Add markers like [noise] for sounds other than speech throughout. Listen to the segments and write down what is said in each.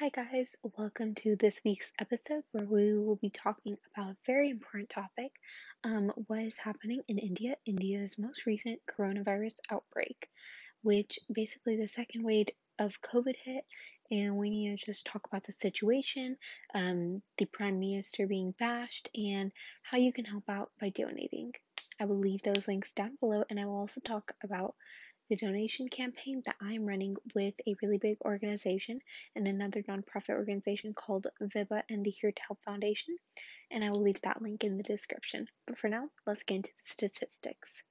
Hi, guys. Welcome to this week's episode where we will be talking about a very important topic um, what is happening in India, India's most recent coronavirus outbreak, which basically the second wave of COVID hit. And we need to just talk about the situation, um, the Prime Minister being bashed, and how you can help out by donating. I will leave those links down below, and I will also talk about the donation campaign that I'm running with a really big organization and another nonprofit organization called Vibha and the Here to Help Foundation. And I will leave that link in the description. But for now, let's get into the statistics.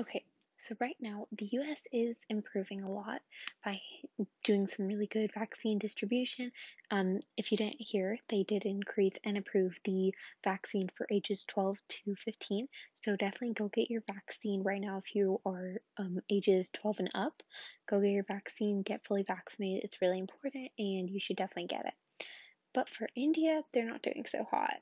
Okay, so right now, the US is improving a lot by doing some really good vaccine distribution. Um, if you didn't hear, they did increase and approve the vaccine for ages 12 to 15. So definitely go get your vaccine right now if you are um, ages 12 and up. Go get your vaccine, get fully vaccinated. It's really important and you should definitely get it. But for India, they're not doing so hot.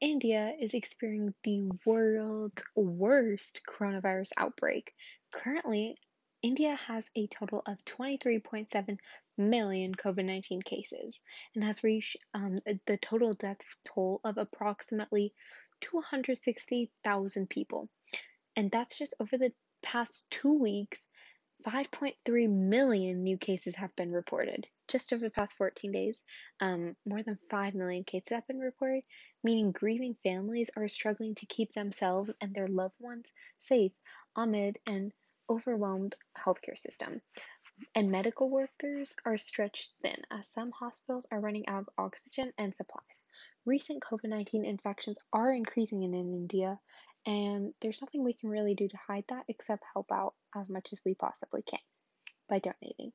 India is experiencing the world's worst coronavirus outbreak. Currently, India has a total of 23.7 million COVID 19 cases and has reached um, the total death toll of approximately 260,000 people. And that's just over the past two weeks, 5.3 million new cases have been reported just over the past 14 days. Um, more than 5 million cases have been reported, meaning grieving families are struggling to keep themselves and their loved ones safe amid an overwhelmed healthcare system. And medical workers are stretched thin as some hospitals are running out of oxygen and supplies. Recent COVID 19 infections are increasing in India, and there's nothing we can really do to hide that except help out as much as we possibly can by donating.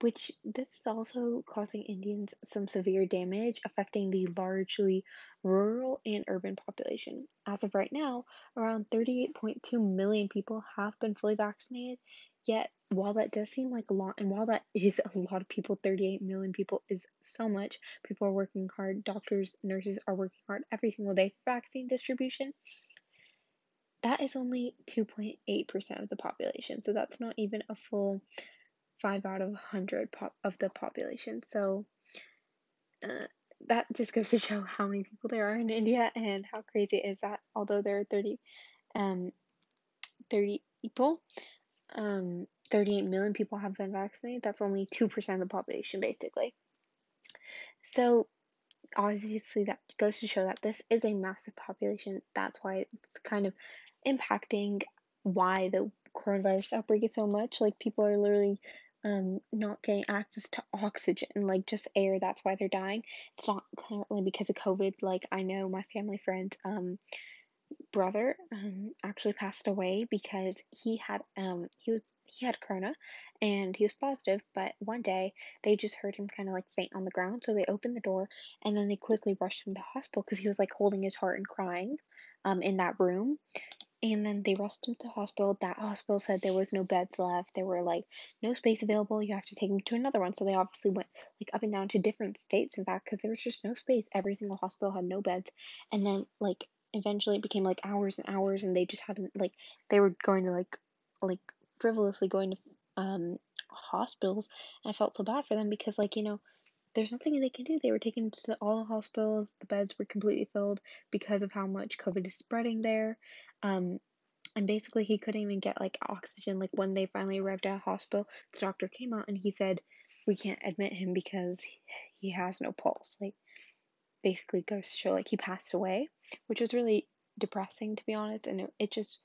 Which this is also causing Indians some severe damage, affecting the largely rural and urban population. As of right now, around 38.2 million people have been fully vaccinated. Yet, while that does seem like a lot, and while that is a lot of people, 38 million people is so much, people are working hard, doctors, nurses are working hard every single day for vaccine distribution that is only 2.8% of the population. So that's not even a full 5 out of 100 pop- of the population. So uh, that just goes to [laughs] show how many people there are in India and how crazy it is that although there are 30 um 30 people um 38 million people have been vaccinated that's only 2% of the population basically so obviously that goes to show that this is a massive population that's why it's kind of impacting why the coronavirus outbreak is so much. Like people are literally um, not getting access to oxygen, like just air. That's why they're dying. It's not currently because of COVID. Like I know my family friend, um, brother um, actually passed away because he had um he was he had corona and he was positive but one day they just heard him kind of like faint on the ground so they opened the door and then they quickly rushed him to the hospital because he was like holding his heart and crying um in that room and then they rushed him to hospital. That hospital said there was no beds left. There were like no space available. You have to take him to another one. So they obviously went like up and down to different states, in fact, because there was just no space. Every single hospital had no beds. And then like eventually it became like hours and hours, and they just hadn't like they were going to like like frivolously going to um hospitals. And I felt so bad for them because like you know there's nothing they can do. They were taken to all the hospitals. The beds were completely filled because of how much COVID is spreading there. Um, and basically, he couldn't even get like oxygen. Like when they finally arrived at a hospital, the doctor came out and he said, "We can't admit him because he has no pulse." Like basically goes to show like he passed away, which was really depressing to be honest. And it, it just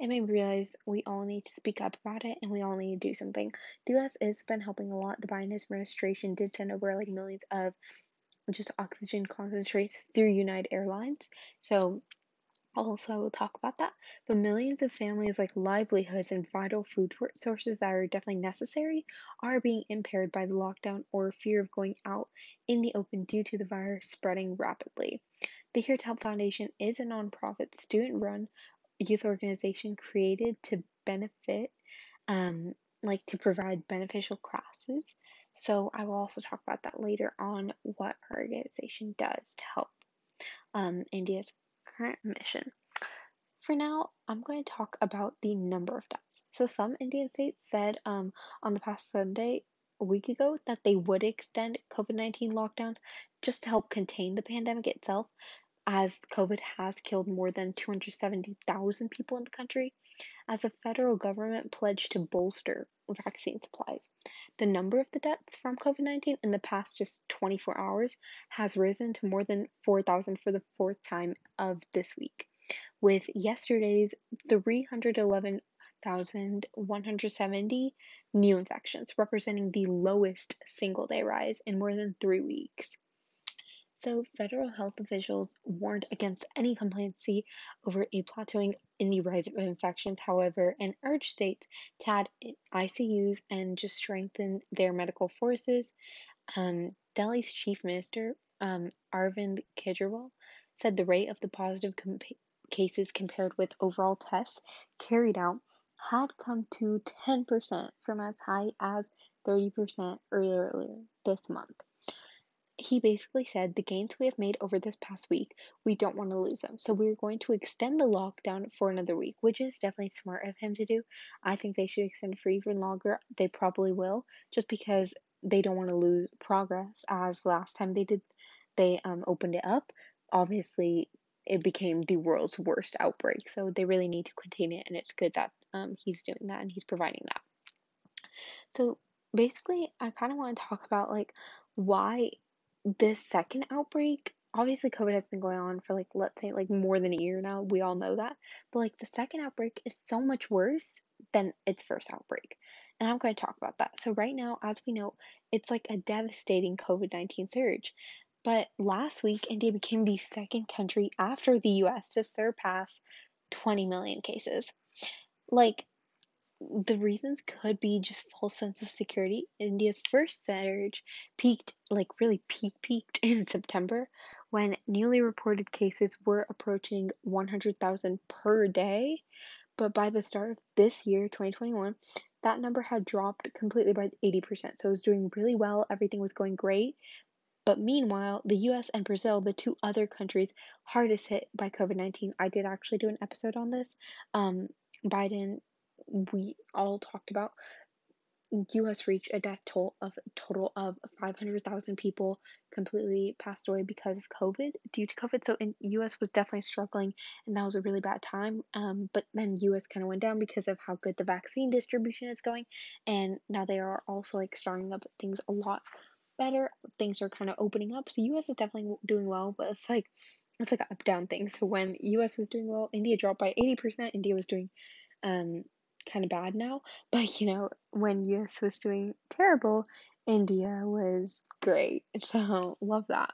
it made me realize we all need to speak up about it and we all need to do something. The US has been helping a lot. The Biden administration did send over like millions of just oxygen concentrates through United Airlines. So also, I will talk about that. But millions of families, like livelihoods and vital food sources that are definitely necessary, are being impaired by the lockdown or fear of going out in the open due to the virus spreading rapidly. The Here to Help Foundation is a nonprofit, student run youth organization created to benefit, um, like to provide beneficial classes. So I will also talk about that later on what our organization does to help um, India's current mission. For now, I'm going to talk about the number of deaths. So some Indian states said um, on the past Sunday a week ago that they would extend COVID 19 lockdowns just to help contain the pandemic itself, as COVID has killed more than 270,000 people in the country, as the federal government pledged to bolster vaccine supplies. The number of the deaths from COVID 19 in the past just 24 hours has risen to more than 4,000 for the fourth time of this week, with yesterday's 311 1,170 new infections, representing the lowest single day rise in more than three weeks. So, federal health officials warned against any complacency over a plateauing in the rise of infections, however, and urged states to add ICUs and just strengthen their medical forces. Um, Delhi's chief minister, um, Arvind Kejriwal, said the rate of the positive cases compared with overall tests carried out had come to 10% from as high as 30% earlier this month. He basically said the gains we have made over this past week, we don't want to lose them. So we're going to extend the lockdown for another week, which is definitely smart of him to do. I think they should extend for even longer. They probably will, just because they don't want to lose progress as last time they did they um, opened it up. Obviously, it became the world's worst outbreak. So they really need to contain it, and it's good that um, he's doing that and he's providing that. So basically, I kind of want to talk about like why this second outbreak. Obviously, COVID has been going on for like let's say like more than a year now. We all know that, but like the second outbreak is so much worse than its first outbreak. And I'm going to talk about that. So, right now, as we know, it's like a devastating COVID 19 surge. But last week, India became the second country after the US to surpass 20 million cases. Like, the reasons could be just false sense of security. India's first surge peaked, like really peak peaked [laughs] in September when newly reported cases were approaching 100,000 per day. But by the start of this year, 2021, that number had dropped completely by 80%. So it was doing really well. Everything was going great. But meanwhile, the US and Brazil, the two other countries hardest hit by COVID 19, I did actually do an episode on this. Um, Biden, we all talked about. US reached a death toll of a total of 500,000 people completely passed away because of COVID, due to COVID. So in US was definitely struggling and that was a really bad time. Um, but then US kind of went down because of how good the vaccine distribution is going and now they are also like starting up things a lot better. Things are kind of opening up. So US is definitely doing well, but it's like it's like an up down thing. So when US was doing well, India dropped by 80%. India was doing um kind of bad now. But you know, when US was doing terrible, India was great. [laughs] So love that.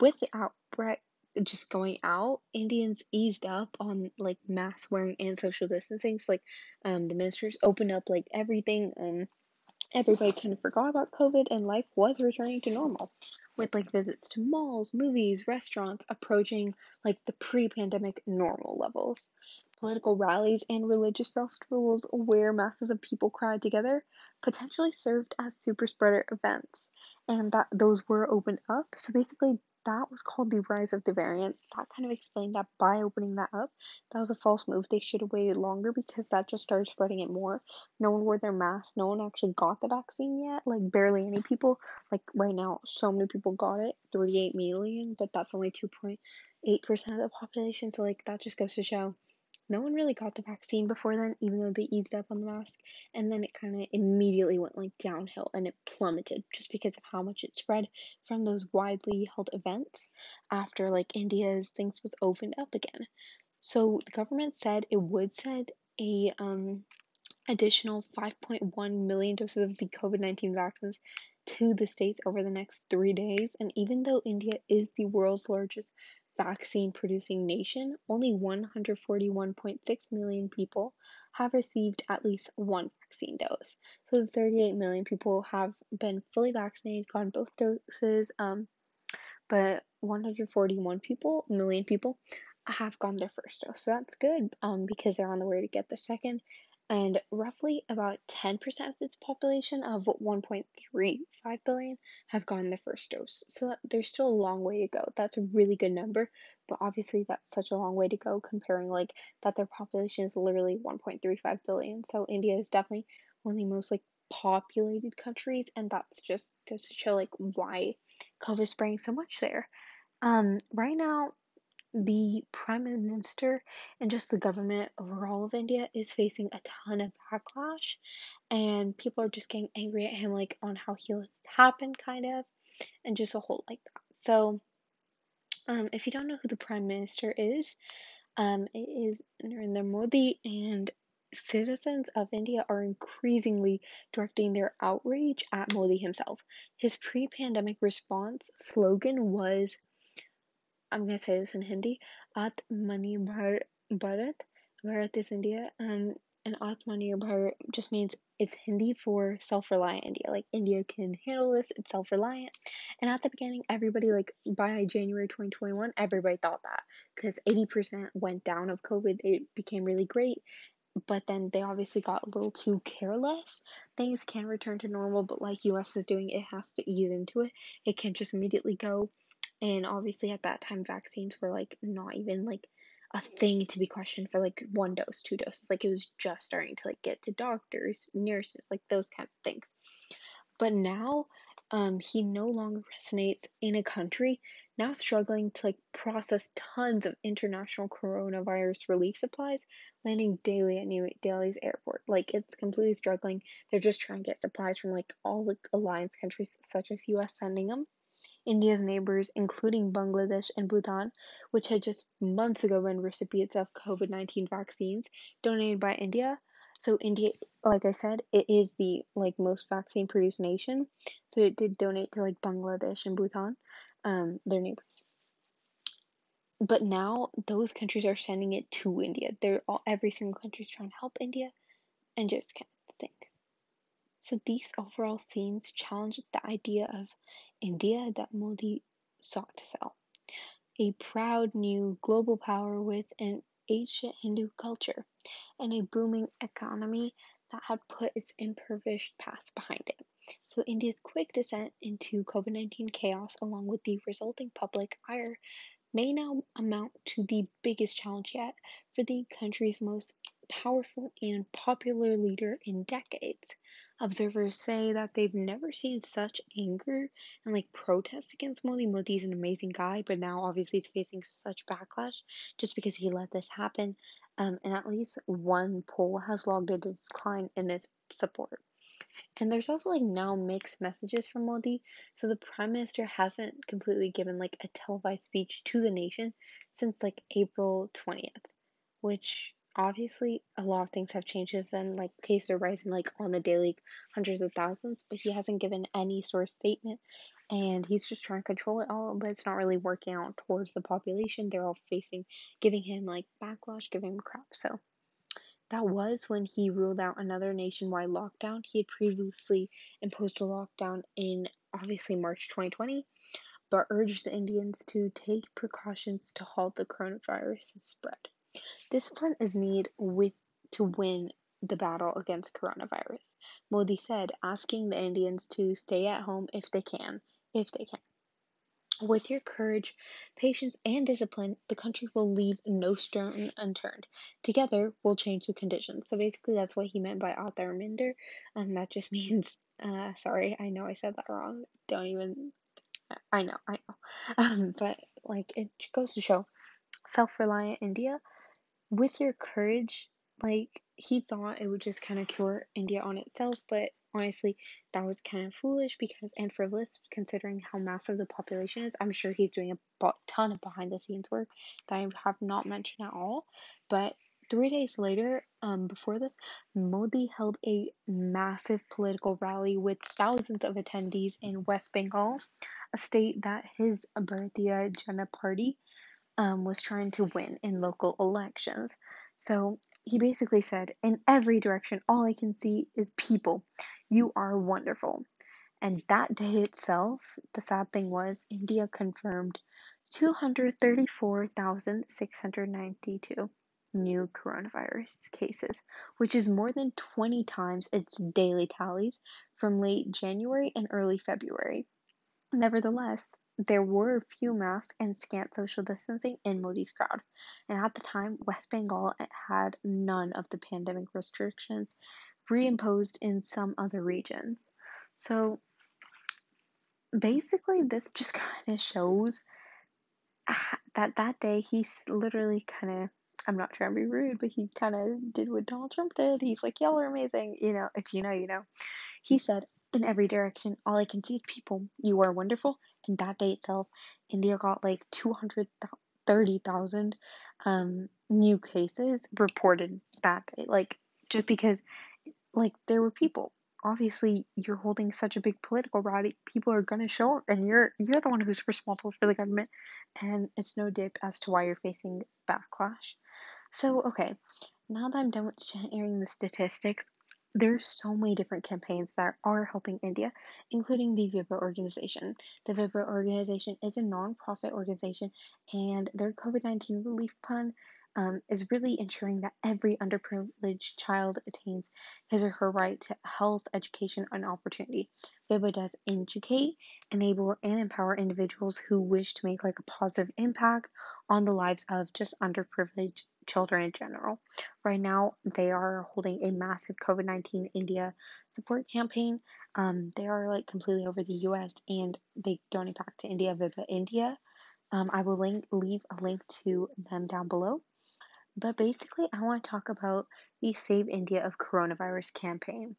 With the outbreak just going out, Indians eased up on like mask wearing and social distancing. So like um the ministers opened up like everything. and everybody kind of forgot about COVID and life was returning to normal with like visits to malls, movies, restaurants approaching like the pre pandemic normal levels. Political rallies and religious festivals where masses of people crowd together potentially served as super spreader events and that those were opened up. So basically that was called the rise of the variants. That kind of explained that by opening that up, that was a false move. They should have waited longer because that just started spreading it more. No one wore their masks. No one actually got the vaccine yet. Like barely any people. Like right now, so many people got it. 38 million, but that's only 2.8% of the population. So like that just goes to show no one really got the vaccine before then, even though they eased up on the mask. And then it kind of immediately went like downhill and it plummeted just because of how much it spread from those widely held events after like India's things was opened up again. So the government said it would send a um additional 5.1 million doses of the COVID 19 vaccines to the states over the next three days. And even though India is the world's largest vaccine producing nation, only 141.6 million people have received at least one vaccine dose. So 38 million people have been fully vaccinated, gotten both doses, um, but 141 people, million people, have gotten their first dose. So that's good um, because they're on the way to get their second and roughly about 10% of its population of 1.35 billion have gotten the first dose. So there's still a long way to go. That's a really good number, but obviously that's such a long way to go comparing like that their population is literally 1.35 billion. So India is definitely one of the most like populated countries, and that's just goes to show like why COVID is spreading so much there. Um, right now, the prime minister and just the government overall of India is facing a ton of backlash, and people are just getting angry at him, like on how he let happen, kind of, and just a whole like that. So, um, if you don't know who the prime minister is, um, it is Narendra Modi, and citizens of India are increasingly directing their outrage at Modi himself. His pre pandemic response slogan was I'm gonna say this in Hindi. Atmanirbhar Bharat. Bharat is India. Um, and Atmanirbhar just means it's Hindi for self-reliant India. Like India can handle this. It's self-reliant. And at the beginning, everybody like by January 2021, everybody thought that because 80% went down of COVID. It became really great. But then they obviously got a little too careless. Things can return to normal, but like US is doing, it has to ease into it. It can't just immediately go and obviously at that time vaccines were like not even like a thing to be questioned for like one dose, two doses. Like it was just starting to like get to doctors, nurses, like those kinds of things. But now um, he no longer resonates in a country now struggling to like process tons of international coronavirus relief supplies landing daily at New Delhi's airport. Like it's completely struggling. They're just trying to get supplies from like all the alliance countries such as US sending them. India's neighbors, including Bangladesh and Bhutan, which had just months ago been recipients of COVID 19 vaccines donated by India. So India, like I said, it is the like most vaccine produced nation. So it did donate to like Bangladesh and Bhutan, um, their neighbors. But now those countries are sending it to India. They're all every single country is trying to help India, and just think. So these overall scenes challenge the idea of India that Modi sought to sell. A proud new global power with an ancient Hindu culture and a booming economy that had put its impoverished past behind it. So, India's quick descent into COVID 19 chaos, along with the resulting public ire, may now amount to the biggest challenge yet for the country's most powerful and popular leader in decades. Observers say that they've never seen such anger and like protest against Modi. Modi's an amazing guy, but now obviously he's facing such backlash just because he let this happen. Um, and at least one poll has logged a decline in his support. And there's also like now mixed messages from Modi. So the prime minister hasn't completely given like a televised speech to the nation since like April 20th, which obviously a lot of things have changed since then like cases are rising like on the daily hundreds of thousands but he hasn't given any sort of statement and he's just trying to control it all but it's not really working out towards the population. They're all facing giving him like backlash giving him crap. So that was when he ruled out another nationwide lockdown. He had previously imposed a lockdown in obviously march 2020 but urged the indians to take precautions to halt the coronavirus spread Discipline is needed with to win the battle against coronavirus, Modi said, asking the Indians to stay at home if they can, if they can. With your courage, patience, and discipline, the country will leave no stone unturned. Together, we'll change the conditions. So basically, that's what he meant by Atharminder. and that just [laughs] means, uh, sorry, I know I said that wrong. Don't even, I know, I know. [laughs] Um, but like, it goes to show self reliant India with your courage, like he thought it would just kind of cure India on itself, but honestly, that was kind of foolish because and frivolous considering how massive the population is. I'm sure he's doing a ton of behind the scenes work that I have not mentioned at all. But three days later, um, before this, Modi held a massive political rally with thousands of attendees in West Bengal, a state that his Bharatiya Janata Party um, was trying to win in local elections. So he basically said, In every direction, all I can see is people. You are wonderful. And that day itself, the sad thing was, India confirmed 234,692 new coronavirus cases, which is more than 20 times its daily tallies from late January and early February. Nevertheless, there were few masks and scant social distancing in Modi's crowd, and at the time, West Bengal had none of the pandemic restrictions reimposed in some other regions. So basically, this just [laughs] kind of shows [sighs] that that day he's literally kind of I'm not trying to be rude, but he kind of did what Donald Trump did. He's like, y'all are amazing. You know, if you know, you know. He said, in every direction, all I can see is people. You are wonderful. That day itself, India got like 230,000 um, new cases reported that day. Like, just because, like, there were people obviously you're holding such a big political rally people are to show up and you're you're the one who's responsible for the government and it's no dip as to why you're facing backlash so okay now that i'm done with sharing the statistics there's so many different campaigns that are helping India, including the Vibha organization. The Vibha organization is a non-profit organization, and their COVID 19 relief fund um, is really ensuring that every underprivileged child attains his or her right to health, education, and opportunity. Vibha does educate, enable, and empower individuals who wish to make like a positive impact on the lives of just underprivileged children in general. Right now, they are holding a massive COVID 19 India support campaign. Um, they are like completely over the US and they donate back to India, Viva India. Um, I will link, leave a link to them down below. But basically, I want to talk about the Save India of Coronavirus campaign.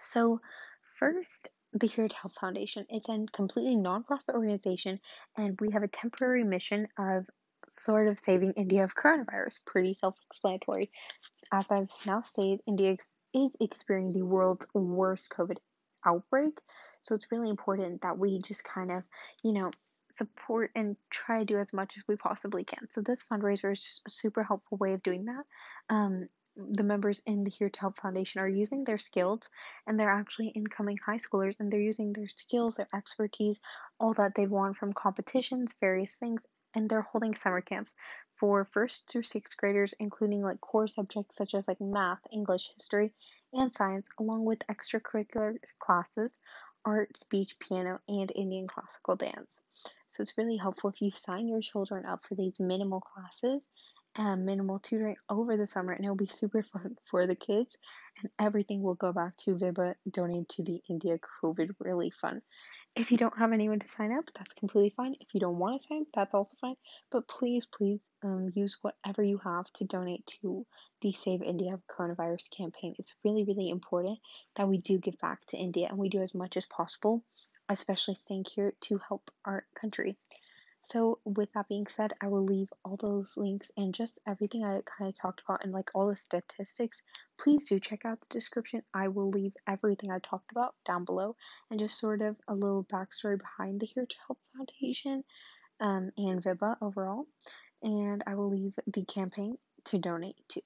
So, first, the Here to Help Foundation is a completely nonprofit organization, and we have a temporary mission of sort of saving India of coronavirus. Pretty self explanatory. As I've now stated, India is experiencing the world's worst COVID outbreak. So it's really important that we just kind of, you know, support and try to do as much as we possibly can. So this fundraiser is a super helpful way of doing that. Um, the members in the Here to Help Foundation are using their skills and they're actually incoming high schoolers and they're using their skills, their expertise, all that they've won from competitions, various things, and they're holding summer camps for first through sixth graders, including like core subjects such as like math, English, history, and science, along with extracurricular classes art, speech, piano, and Indian classical dance. So it's really helpful if you sign your children up for these minimal classes and minimal tutoring over the summer, and it'll be super fun for the kids. And everything will go back to Vibha donated to the India COVID Relief Fund. If you don't have anyone to sign up, that's completely fine. If you don't want to sign up, that's also fine. But please, please um, use whatever you have to donate to the Save India coronavirus campaign. It's really, really important that we do give back to India and we do as much as possible, especially staying here to help our country. So, with that being said, I will leave all those links and just everything I kind of talked about and like all the statistics. Please do check out the description. I will leave everything I talked about down below and just sort of a little backstory behind the Here to Help Foundation um, and Vibha overall. And I will leave the campaign to donate to.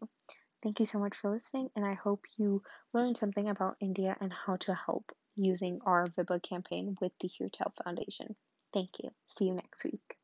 Thank you so much for listening, and I hope you learned something about India and how to help using our Vibha campaign with the Here to Help Foundation. Thank you. See you next week.